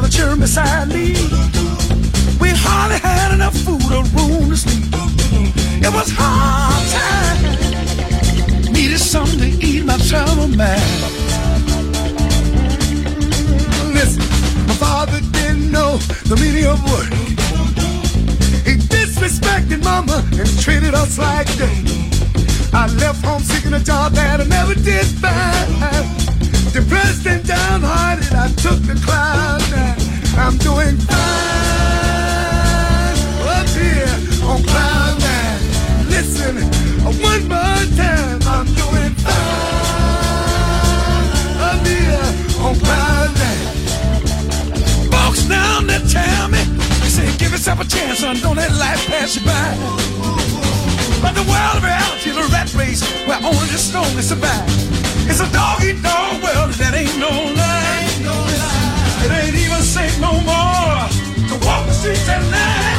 That slept in other beside me. We hardly had enough food or room to sleep. It was hard time. Needed something to eat my trouble man. Listen, my father didn't know the meaning of work. He disrespected mama and treated us like dirt. I left home seeking a job that I never did find. Depressed and downhearted, I took the cloud and I'm doing fine up here on cloud nine. Listen, one more time, I'm doing fine up here on cloud nine. Folks down there tell me, say give yourself a chance, son, don't let life pass you by. But the world of reality is a rat race where only the strongest survive. It's a dog eat dog world that ain't no lie. It ain't even safe no more to walk the streets at night.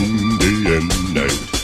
Indian night.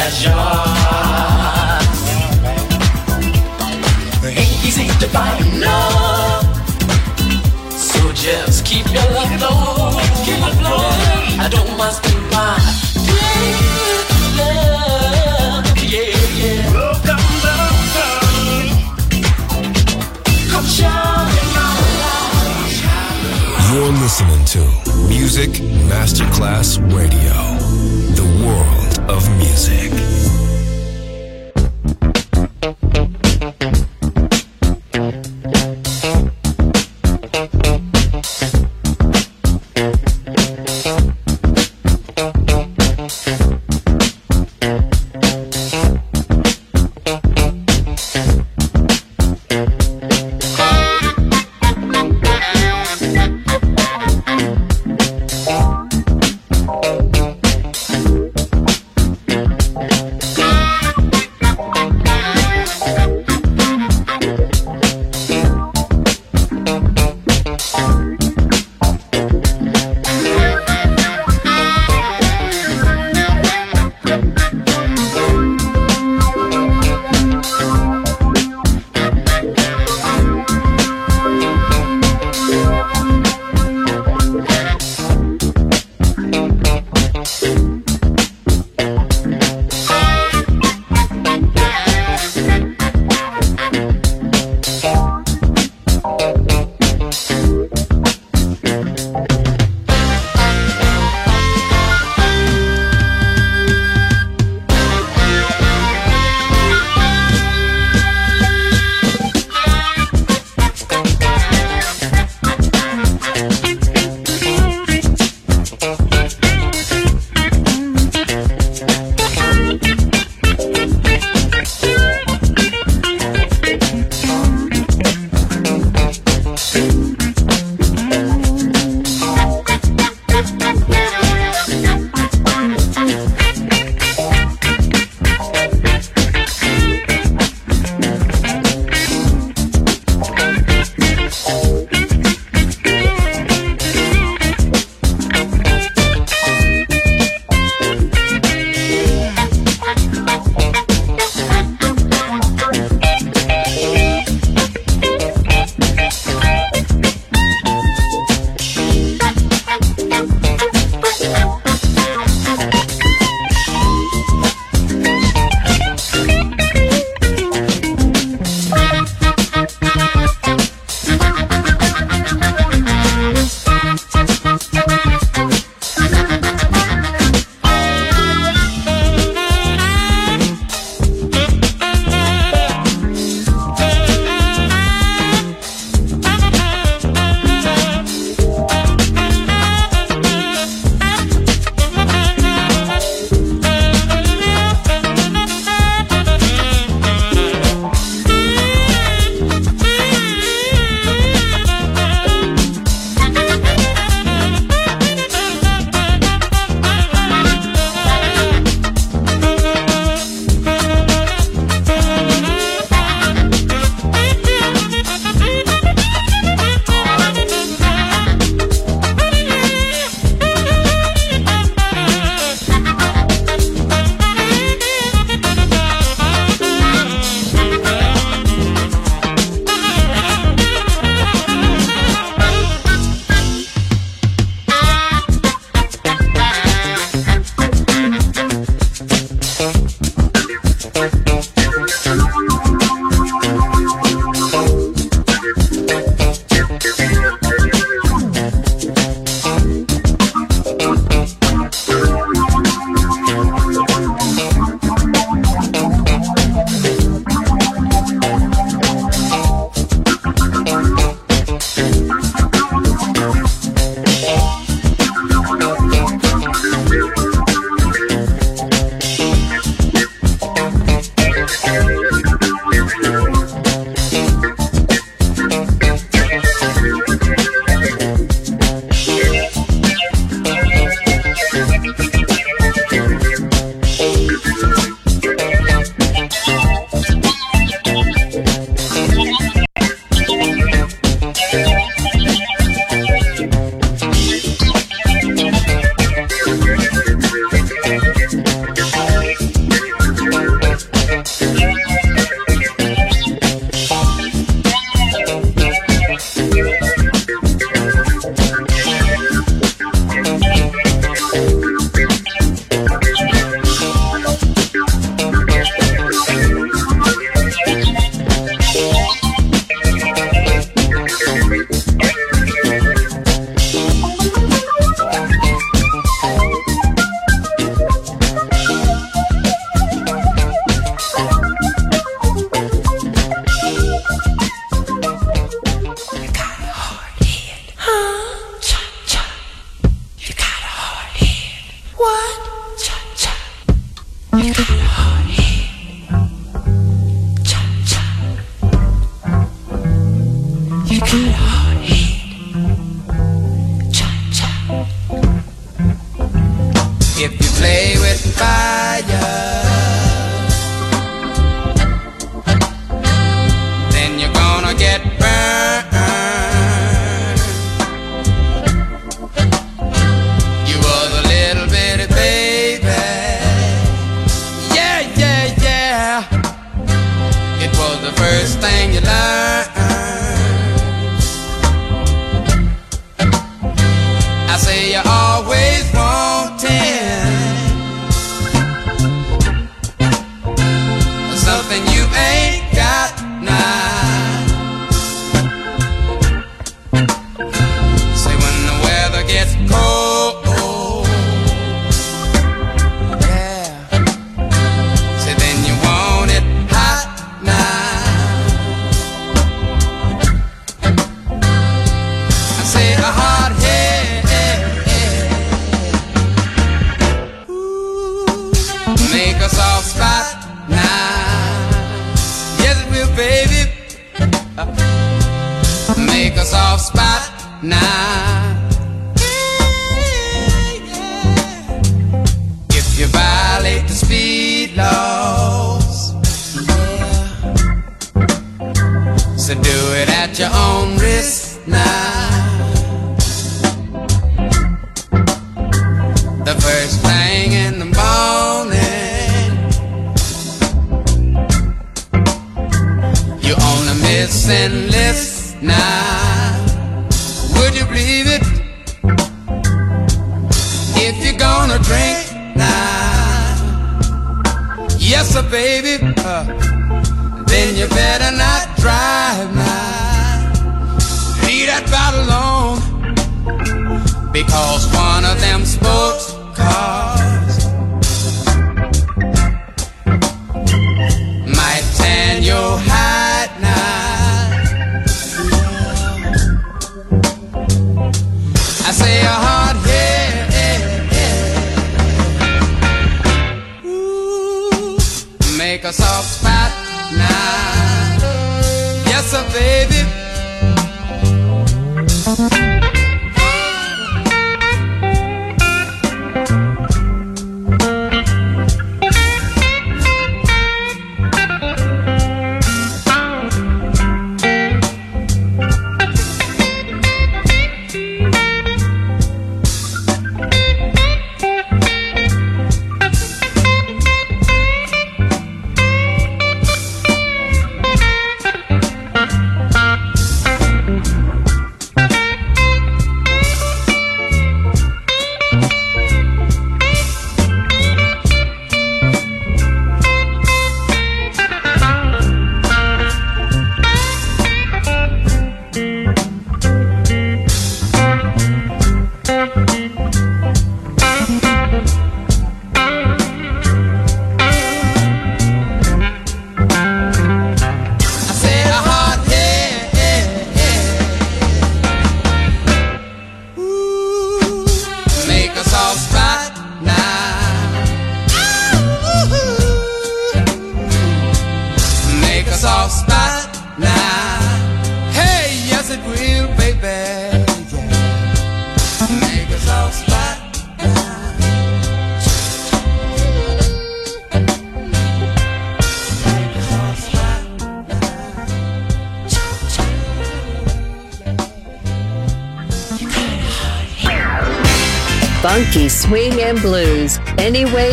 pleasure. Ain't easy to find. So just keep your love low, keep it low. I don't want to my. You're listening to Music Masterclass Radio, the world of music.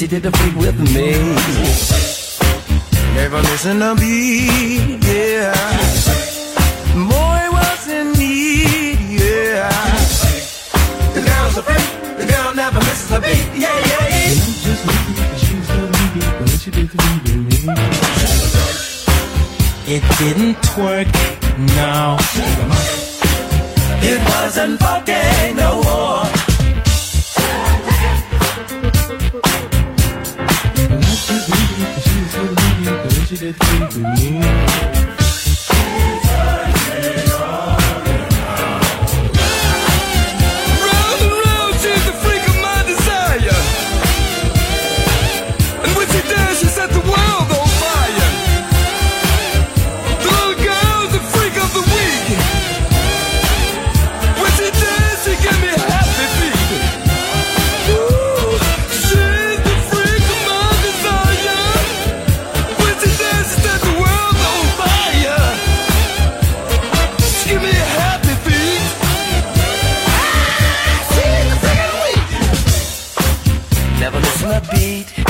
she did the freak with me. Never missing a beat, yeah. Boy was in need, yeah. The girl's a freak, the girl never misses a beat, yeah, yeah, yeah. It didn't twerk, no. It wasn't fucking volcano. She did things with me. Listen beat.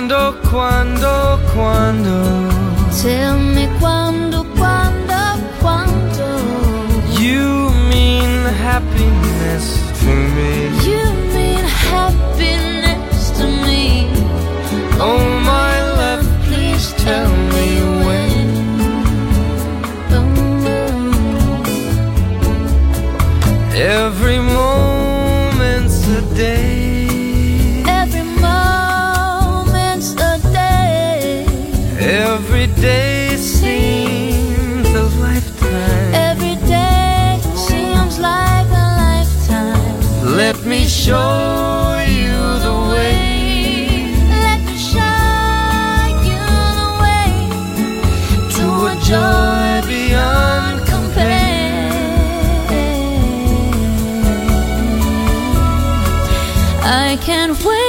quando, quando, quando. Tell me quando, quando, quando. You mean happiness to me. You mean happiness to me. Oh. show you the way. Let me you the way to a joy beyond compare. I can't wait.